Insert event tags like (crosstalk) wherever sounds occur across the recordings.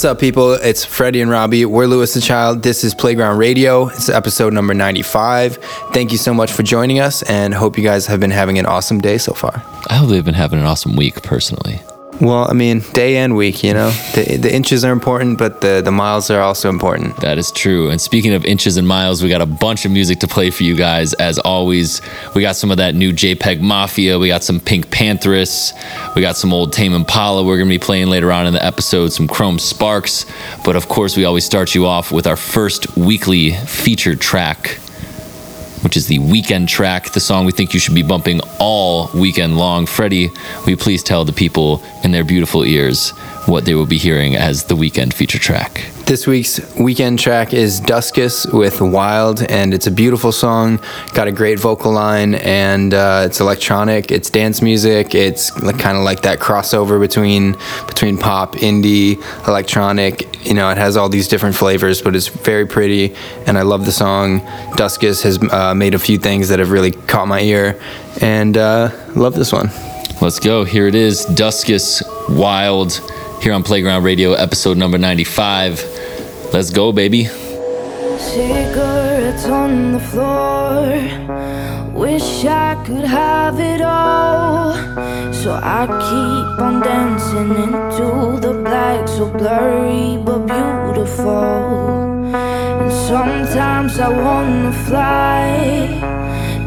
What's up, people? It's Freddie and Robbie. We're Louis the Child. This is Playground Radio. It's episode number 95. Thank you so much for joining us and hope you guys have been having an awesome day so far. I hope they've been having an awesome week personally. Well, I mean, day and week, you know, the, the inches are important, but the, the miles are also important. That is true. And speaking of inches and miles, we got a bunch of music to play for you guys. As always, we got some of that new JPEG Mafia. We got some PinkPantheress. We got some old Tame Impala we're going to be playing later on in the episode, some Chrome Sparks. But of course, we always start you off with our first weekly featured track which is the weekend track, the song we think you should be bumping all weekend long. Freddie, will you please tell the people in their beautiful ears what they will be hearing as the weekend feature track? This week's weekend track is Duskus with Wild, and it's a beautiful song. Got a great vocal line, and uh, it's electronic. It's dance music. It's kind of like that crossover between between pop, indie, electronic. You know, it has all these different flavors, but it's very pretty, and I love the song. Duskus has uh, made a few things that have really caught my ear, and uh, love this one. Let's go. Here it is Duskus Wild here on Playground Radio, episode number 95. Let's go, baby. Cigarettes on the floor. Wish I could have it all. So I keep on dancing into the black, so blurry but beautiful. And sometimes I wanna fly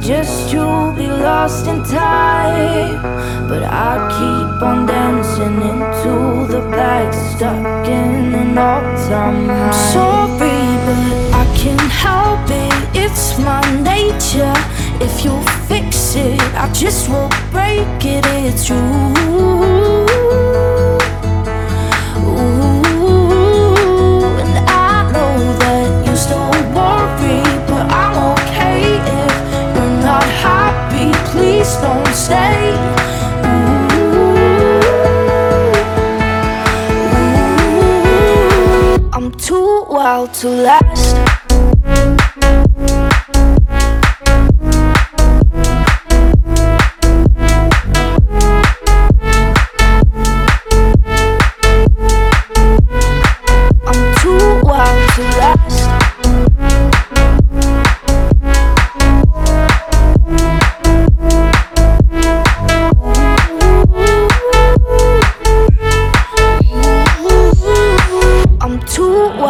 just to be lost in time. But I keep on dancing into the black, stuck in an all-time high. Sorry, but I can't help it. It's my nature. If you fix it, I just won't break it. It's true. I'm too wild to last.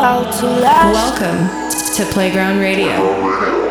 Welcome to Playground Radio.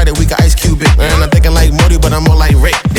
credit, we can ice cube it. I'm thinking like Modi, but I'm more like Rick.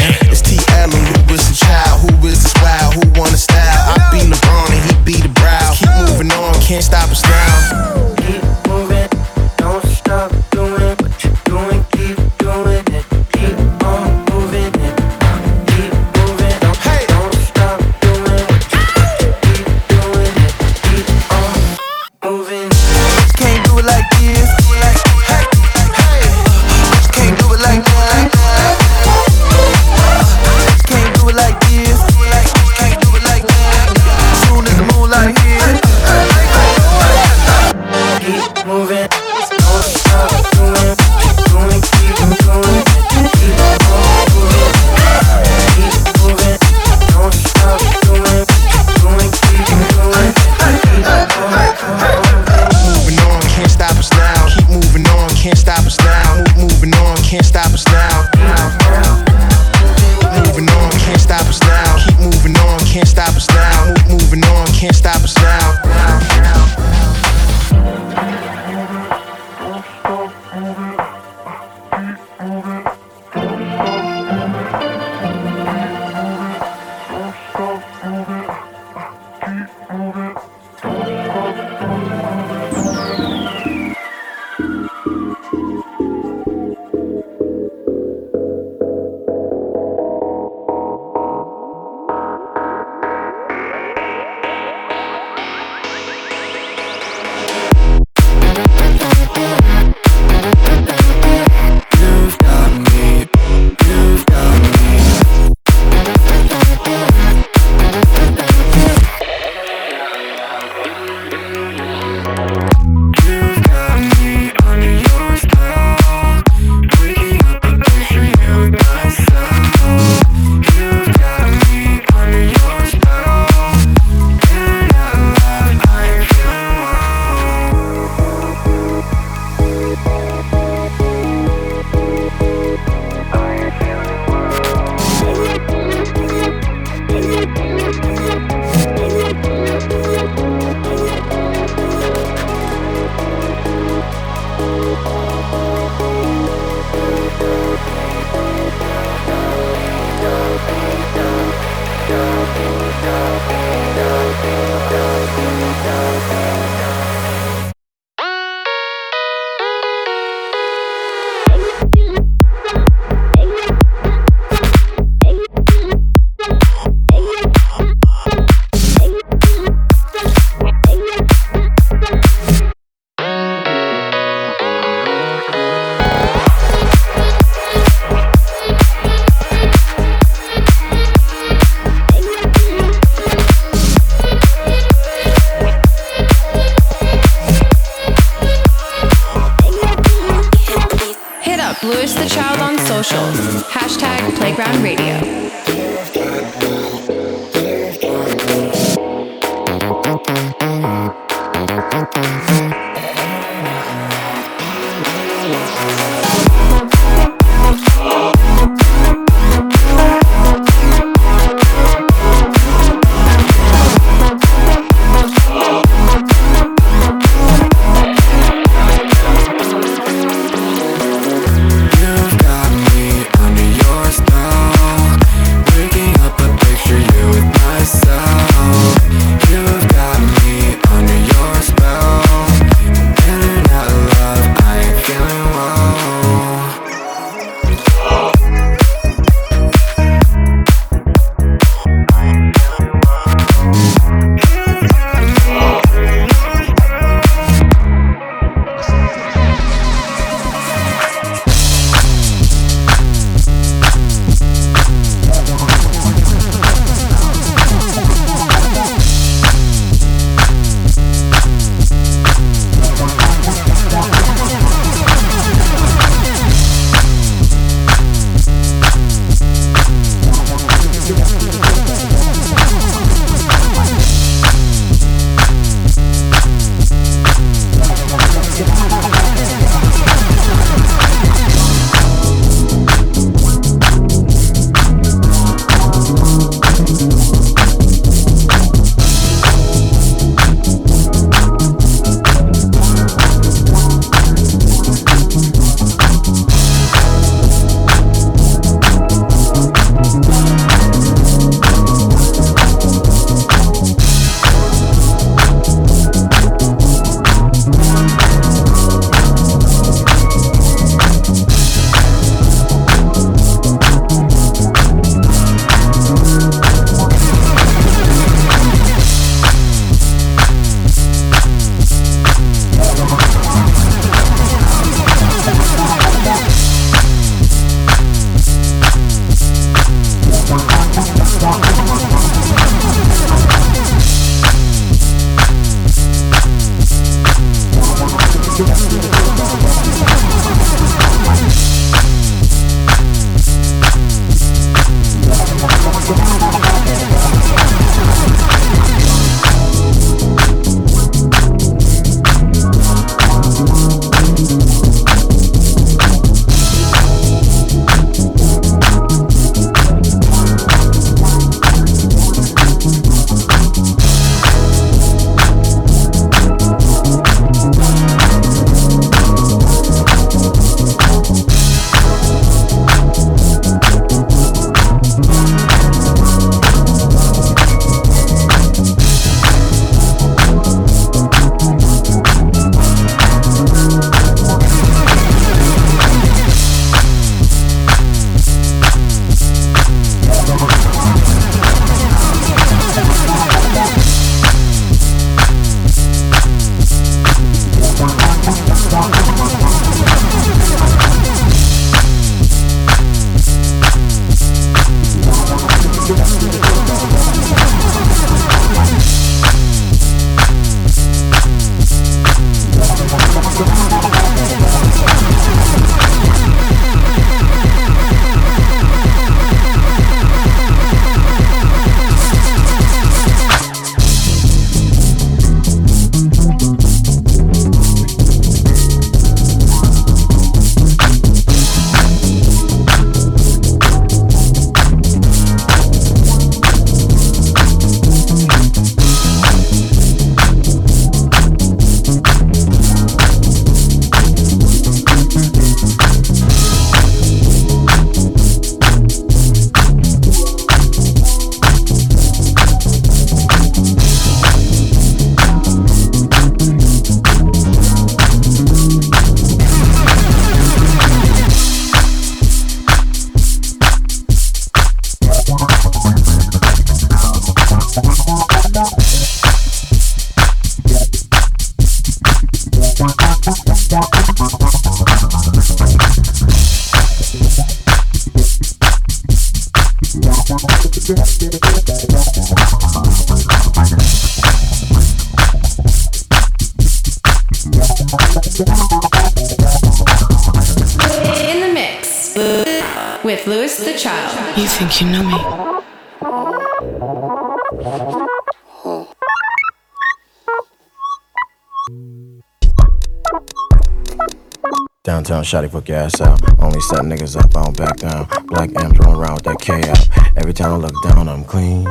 Shotty fuck your ass out. Only set niggas up, I don't back down. Black M throwing around with that K out. Every time I look down, I'm clean.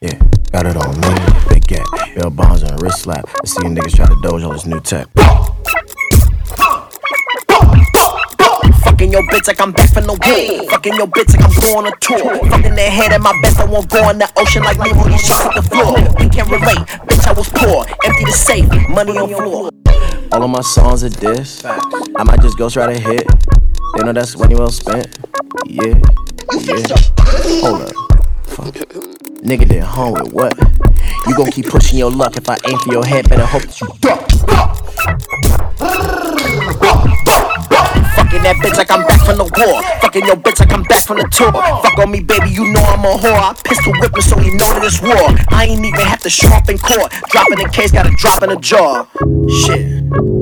Yeah, got it on me. Big gap, bill bonds and a wrist slap. I see you niggas try to doge on this new tech. Fucking your bitch like I'm back from the war. Fucking your bitch like I'm going on a tour. Fucking their head at my best, I won't go in the ocean like me when you shots at the floor. We can't relate, bitch, I was poor. Empty the safe, money on floor. All of my songs are diss. I might just ghost write a hit. They know that's money well spent. Yeah, yeah. Hold up. Fuck. Nigga did home with what? You gon' keep pushing your luck. If I aim for your head, better hope that you duck. Fucking that bitch like I'm back from the war. Fucking your bitch like I'm back from the tour. Fuck on me, baby, you know I'm a whore. I pistol whipping so you know that it's war. I ain't even have to in court. Dropping the case, got a drop in the jaw. Shit.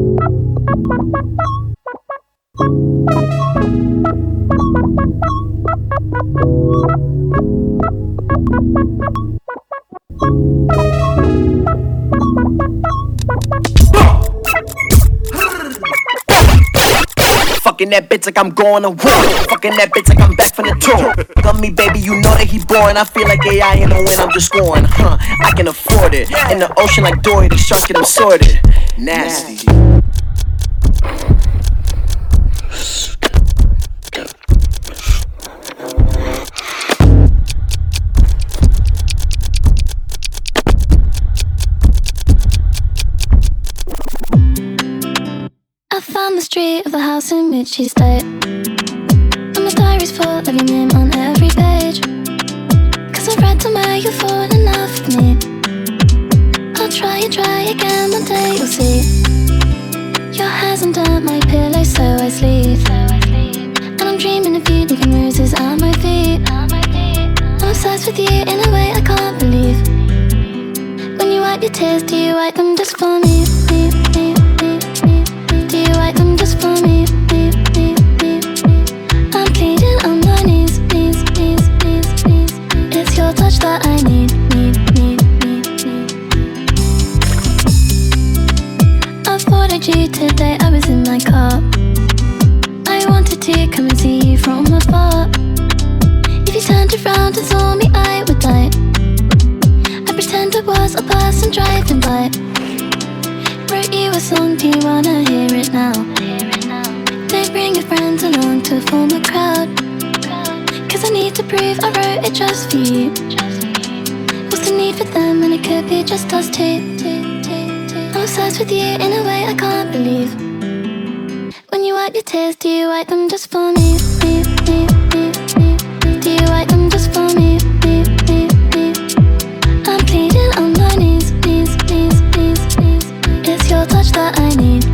Fucking that bitch like I'm going to war. Fucking that bitch like I'm back from the tour. Me, baby, you know that he boring. I feel like AI in the wind, I'm just scoring. Huh, I can afford it. In the ocean like Dory, the shark get him sorted. Nasty. I street of the house in which she stayed. And my diary's full of your name on every page. Cause I read somewhere you thought enough me. I'll try and try again one day, you'll see. Your hair's under my pillow, so I sleep. And I'm dreaming of you leaving roses at my feet. I'm obsessed with you in a way I can't believe. When you wipe your tears, do you wipe them just for me, me, me? Today, I was in my car. I wanted to come and see you from afar. If you turned around and saw me, I would die. I was a person driving by. Wrote you a song, do you wanna hear it now? I wrote it just for you. What's the need for them when it could be just us two? I'm obsessed with you in a way I can't believe. When you wipe your tears, do you wipe them just for me? me, me, me, me? Do you wipe them just for me? me, me, me? I'm pleading on my knees, knees, knees, knees, knees. It's your touch that I need,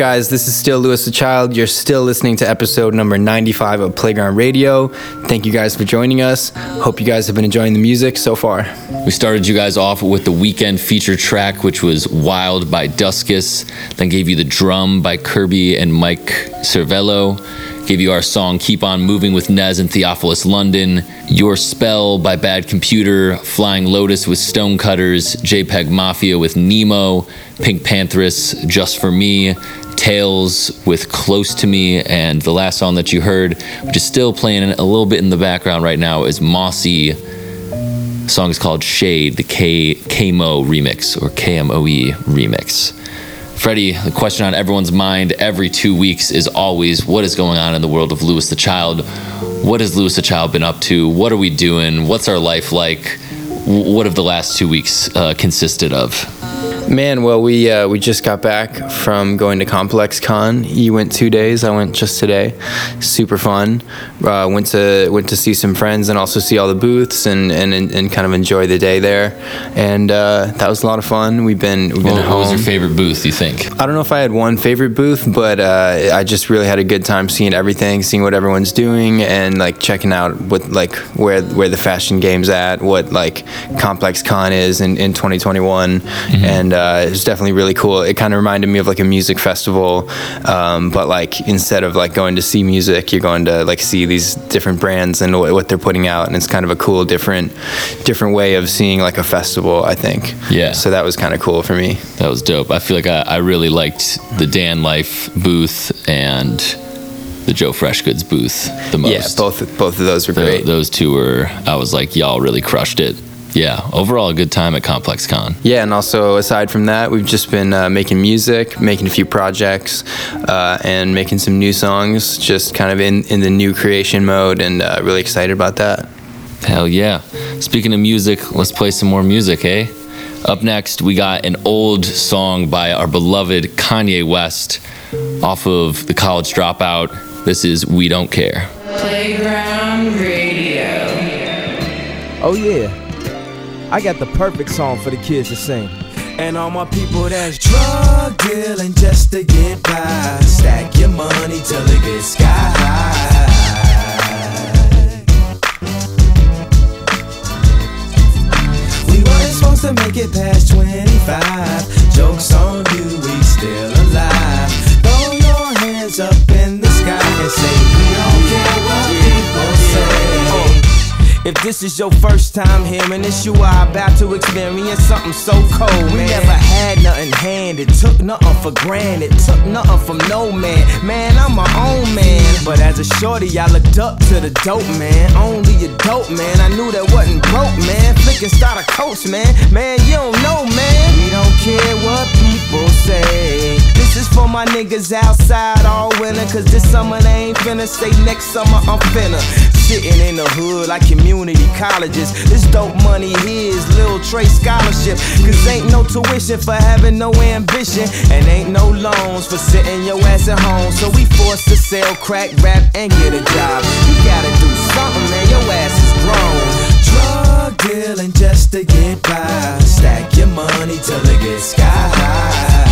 guys? This is still Louis the Child. You're still listening to episode number 95 of Playground Radio. Thank you guys for joining us. Hope you guys have been enjoying the music so far. We started you guys off with the weekend feature track, which was Wild by Duskus. Then gave you the drum by Curbi and Mike Cervello. Gave you our song Keep On Moving with Nez and Theophilus London. Your Spell by Bad Computer. Flying Lotus with Stonecutters. JPEG Mafia with Nemo. PinkPantheress Just For Me. Tails with Close to Me. And the last song that you heard, which is still playing a little bit in the background right now, is Mossy the song is called Shade, the K KMO remix or KMOE remix. Freddie, the question on everyone's mind every two weeks is always what is going on in the world of Louis the Child? What has Louis the Child been up to? What are we doing? What's our life like? What have the last two weeks uh, consisted of? Man, well, we uh, we just got back from going to ComplexCon. You went two days. I went just today. Super fun. Uh, went to went to see some friends and also see all the booths and and, and kind of enjoy the day there. And uh, that was a lot of fun. We've been we've been What, at what was your favorite booth, you think? I don't know if I had one favorite booth, but uh, I just really had a good time seeing everything, seeing what everyone's doing, and like checking out what like where where the fashion game's at, what like ComplexCon is in, in 2021, and uh, it was definitely really cool. It kind of reminded me of like a music festival, um, but like instead of like going to see music, you're going to like see these different brands and what, what they're putting out, and it's kind of a cool different different way of seeing like a festival. I think. Yeah. So that was kind of cool for me. That was dope. I feel like I, I really liked the Dan Life booth and the Joe Fresh Goods booth the most. Yeah, both both of those were Tho- great. Those two were, I was like, y'all really crushed it. Yeah, overall, a good time at ComplexCon. Yeah, and also aside from that, we've just been uh, making music, making a few projects, uh, and making some new songs. Just kind of in in the new creation mode, and uh, really excited about that. Hell yeah. Speaking of music, let's play some more music, eh? Up next, we got an old song by our beloved Kanye West off of The College Dropout. This is We Don't Care. Playground Radio. Oh yeah, I got the perfect song for the kids to sing. And all my people that's drug dealing just to get by. Stack your money till it gets sky high. We weren't supposed to make it past 25. Jokes on you, we still alive. Throw your hands up in the sky and say, We don't care what people say. If this is your first time hearing this, you are about to experience something so cold. We never had nothing handed, took nothing for granted, took nothing from no man. Man, I'm my own man. But as a shorty, I looked up to the dope man. Only a dope man. I knew that wasn't broke, man. Flicking starter coach, man. Man, you don't know, man. We don't care what people say. This is for my niggas outside all winter. Cause this summer they ain't finna say next summer I'm finna. Sitting in the hood like community colleges. This dope money here is Lil Trey scholarship. Cause ain't no tuition for having no ambition. And ain't no loans for sitting your ass at home. So we forced to sell crack, rap, and get a job. You gotta do something, man. Your ass is grown. Drug dealing just to get by. Stack your money till it gets sky high.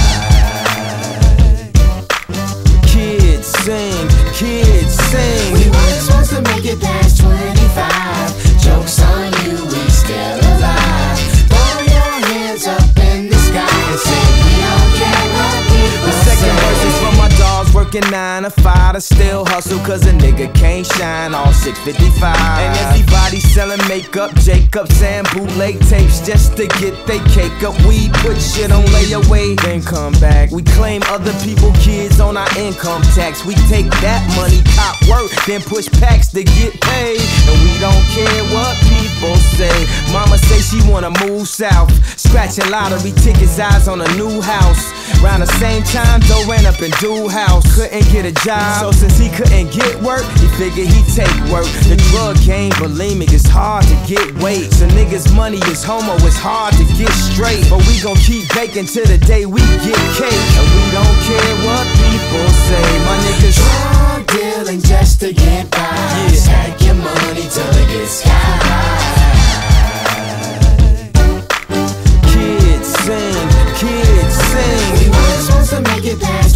Sing, kids sing. We weren't supposed to make it past 25. Jokes on you, we still alive. Throw your hands up in the sky and say we don't care what people The second verse is for my dogs working nine to five to still hustle cause a nigga can't shine all 655. And everybody selling makeup, Jacobs and bootleg tapes just to get they cake up. We put shit on layaway, then come back. We claim other people kids on our income tax. We take that money, cop work, then push packs to get paid. And we don't care what people say. Mama say she wanna move south, scratching lottery tickets, eyes on a new house. Around the same time, Doe ran up in dude house, couldn't get a job. So since he couldn't get work, he figured he'd take work. The drug game, bulimic, it's hard to get weight. So niggas' money is homo, it's hard to get straight. But we gon' keep baking till the day we get cake. And we don't care what people say. My niggas Drug dealing just to get by. Stack your money till it gets sky high. kids sing. We just want to make it back.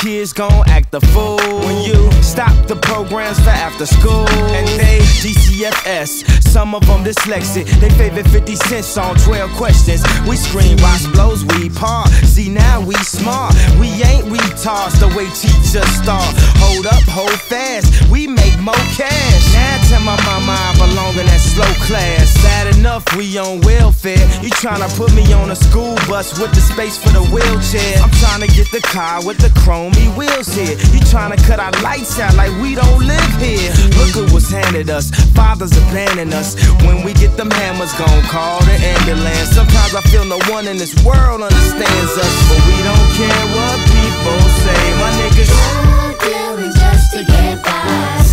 Kids gon' act the fool when you stop the programs for after school. And they DCFS, some of them dyslexic. They favorite 50 cents on 12 questions. We scream, Ross blows, we par. See, now we smart. We ain't retards the way teachers start. Hold up, hold fast. We make more cash. Now tell my mama I belong in that slow class. Sad enough, we on welfare. You tryna put me on a school bus with the space for the wheelchair. I'm tryna get the car with the chromey wheels here. You tryna cut our lights out like we don't live here. Look at what's handed us. Fathers abandon us. When we get them hammers, gon' call the ambulance. Sometimes I feel no one in this world understands us, but we don't care what people say. My niggas. Dealing just to get by.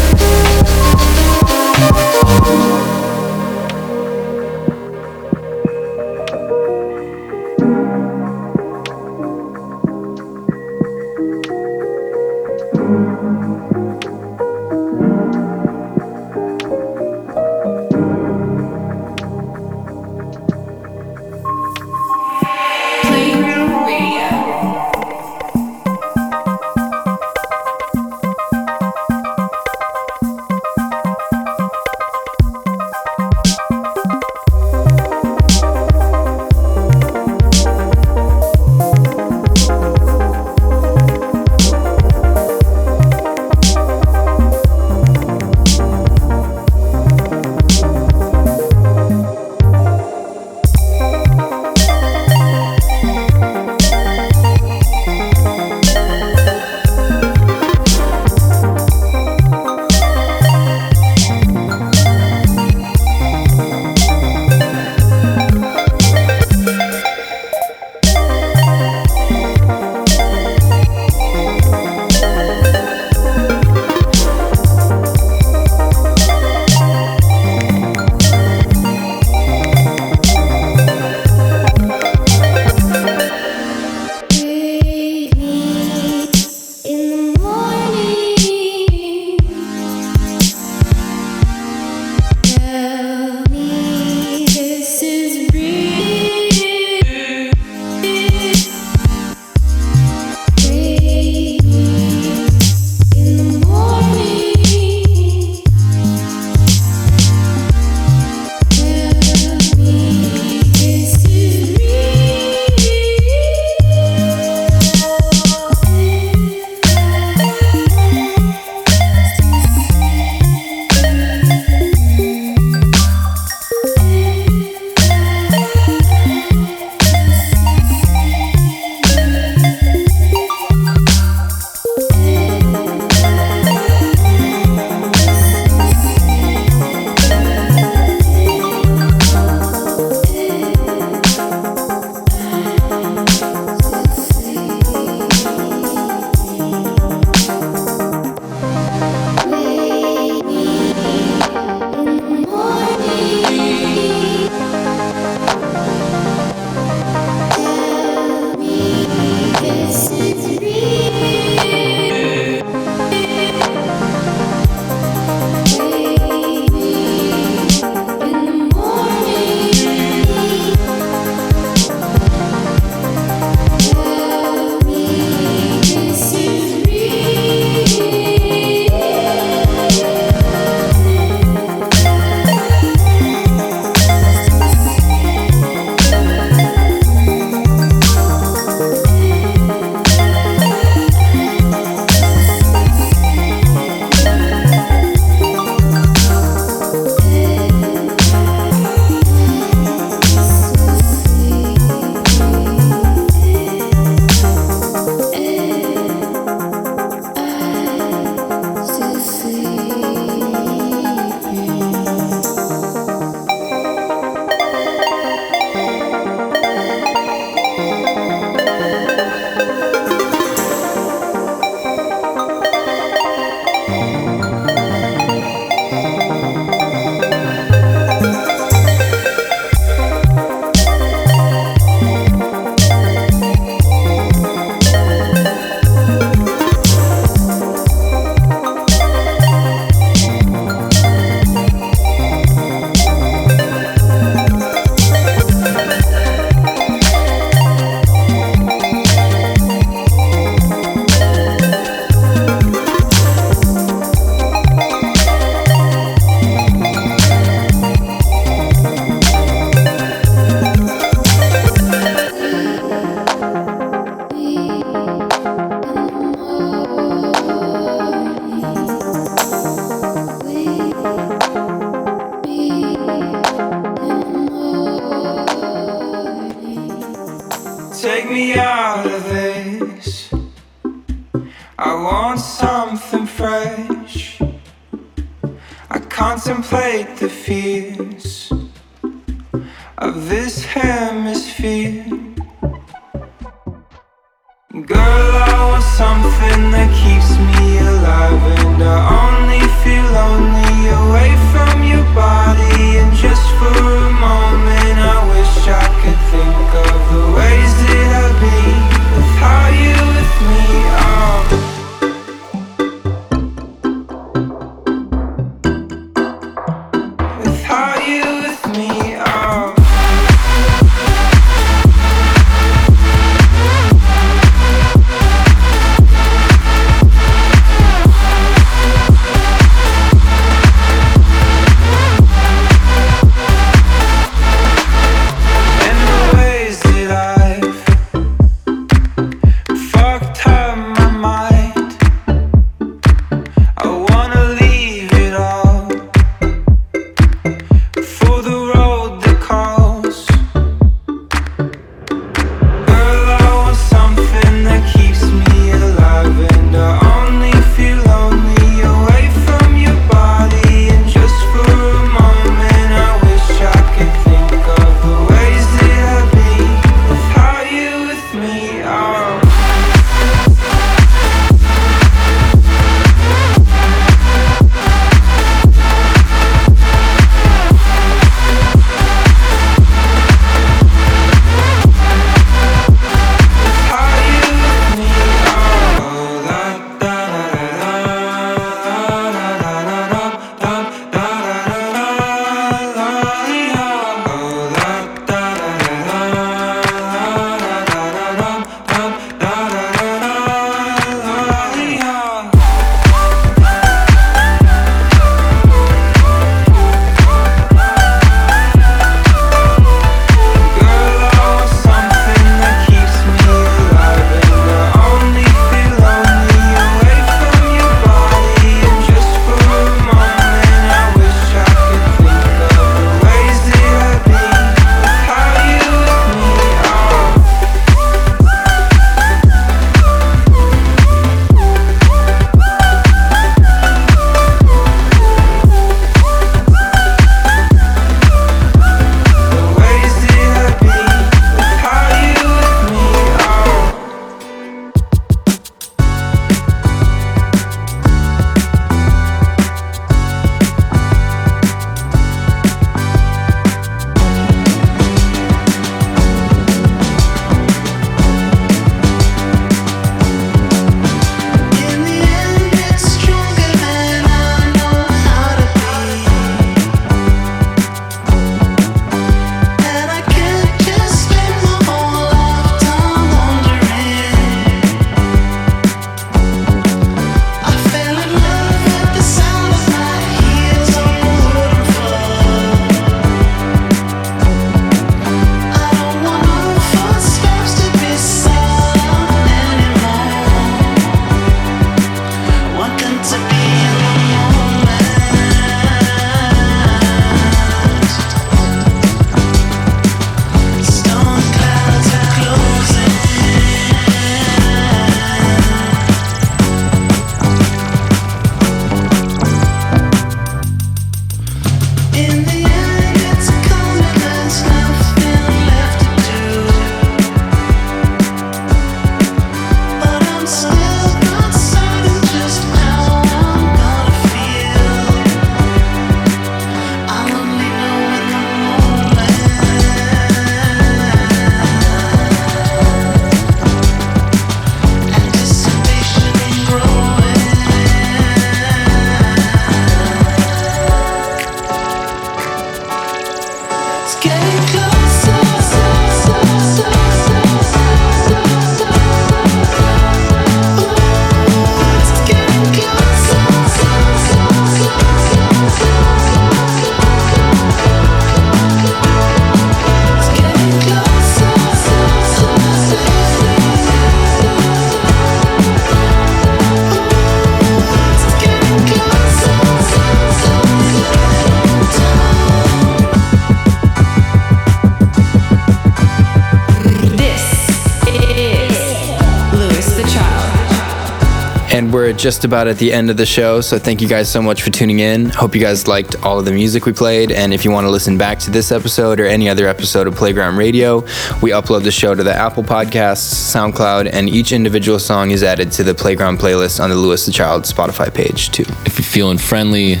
Just about at the end of the show, so thank you guys so much for tuning in. Hope you guys liked all of the music we played, and if you want to listen back to this episode or any other episode of Playground Radio, we upload the show to the Apple Podcasts, SoundCloud, and each individual song is added to the Playground playlist on the Louis the Child Spotify page too. If you're feeling friendly,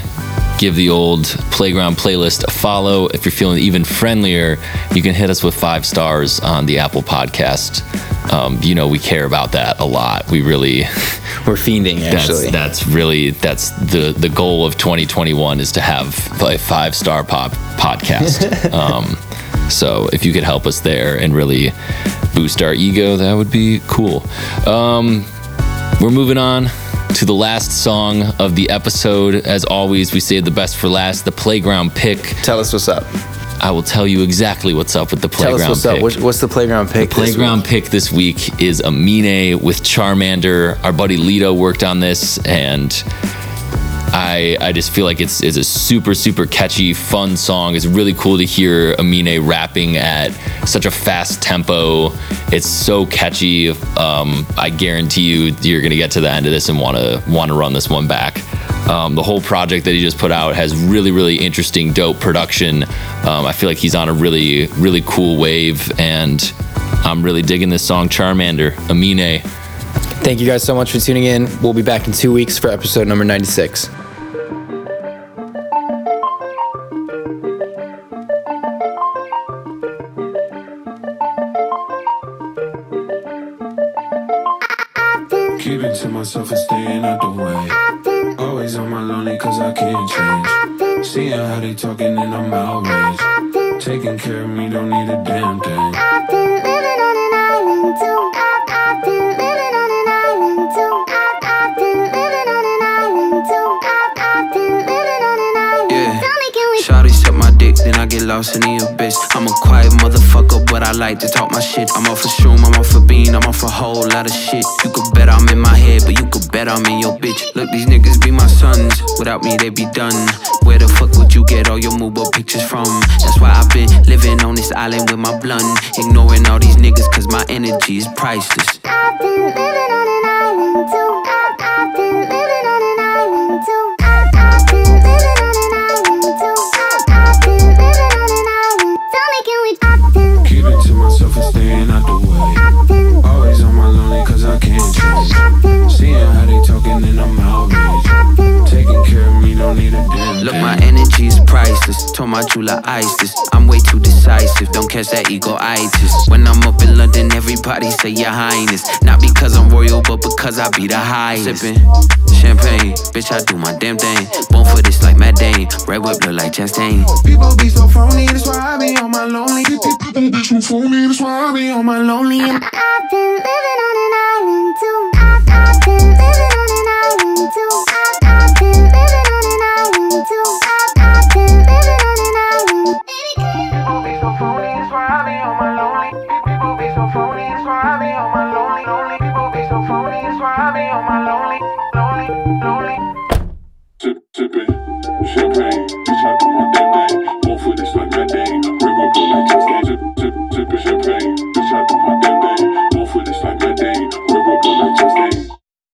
give the old playground playlist a follow. If you're feeling even friendlier, you can hit us with five stars on the Apple Podcast. Um, you know we care about that a lot. We really (laughs) we're fiending actually. That's, that's really that's the the goal of 2021 is to have a five star pop podcast. (laughs) um, so if you could help us there and really boost our ego, that would be cool. Um, we're moving on to the last song of the episode. As always, we saved the best for last, the playground pick. Tell us what's up. I will tell you exactly what's up with the playground Tell us what's pick. up. What's, what's the playground pick? The playground pick this week is Aminé with Charmander. Our buddy Lito worked on this, and I I just feel like it's it's a super super catchy, fun song. It's really cool to hear Aminé rapping at such a fast tempo. It's so catchy. Um, I guarantee you, you're gonna get to the end of this and wanna wanna run this one back. Um, the whole project that he just put out has really, really interesting, dope production. Um, I feel like he's on a really, really cool wave, and I'm really digging this song, Charmander, Aminé. Thank you guys so much for tuning in. We'll be back in two weeks for episode number 96. Keeping to myself and staying out the way. Always on my lonely cause I can't change. Seeing how they talking and I'm outraged. Taking care of me, don't need a damn thing. Lost in the abyss. I'm a quiet motherfucker, but I like to talk my shit. I'm off for shroom, I'm off for bean, I'm off a whole lot of shit. You could bet I'm in my head, but you could bet I'm in your bitch. Look, these niggas be my sons. Without me, they be done. Where the fuck would you get all your Mubo pictures from? That's why I've been living on this island with my blunt. Ignoring all these niggas, cause my energy is priceless. My jeweler ice this. I'm way too decisive. Don't catch that ego-itis. When I'm up in London, everybody say your highness. Not because I'm royal, but because I be the highest. Sipping champagne, bitch, I do my damn thing. Born for this like Matt Dane. Red whip look like Chastain. People be so phony, that's why I be on my lonely. People be so phony, that's why I be on my lonely. And Sip,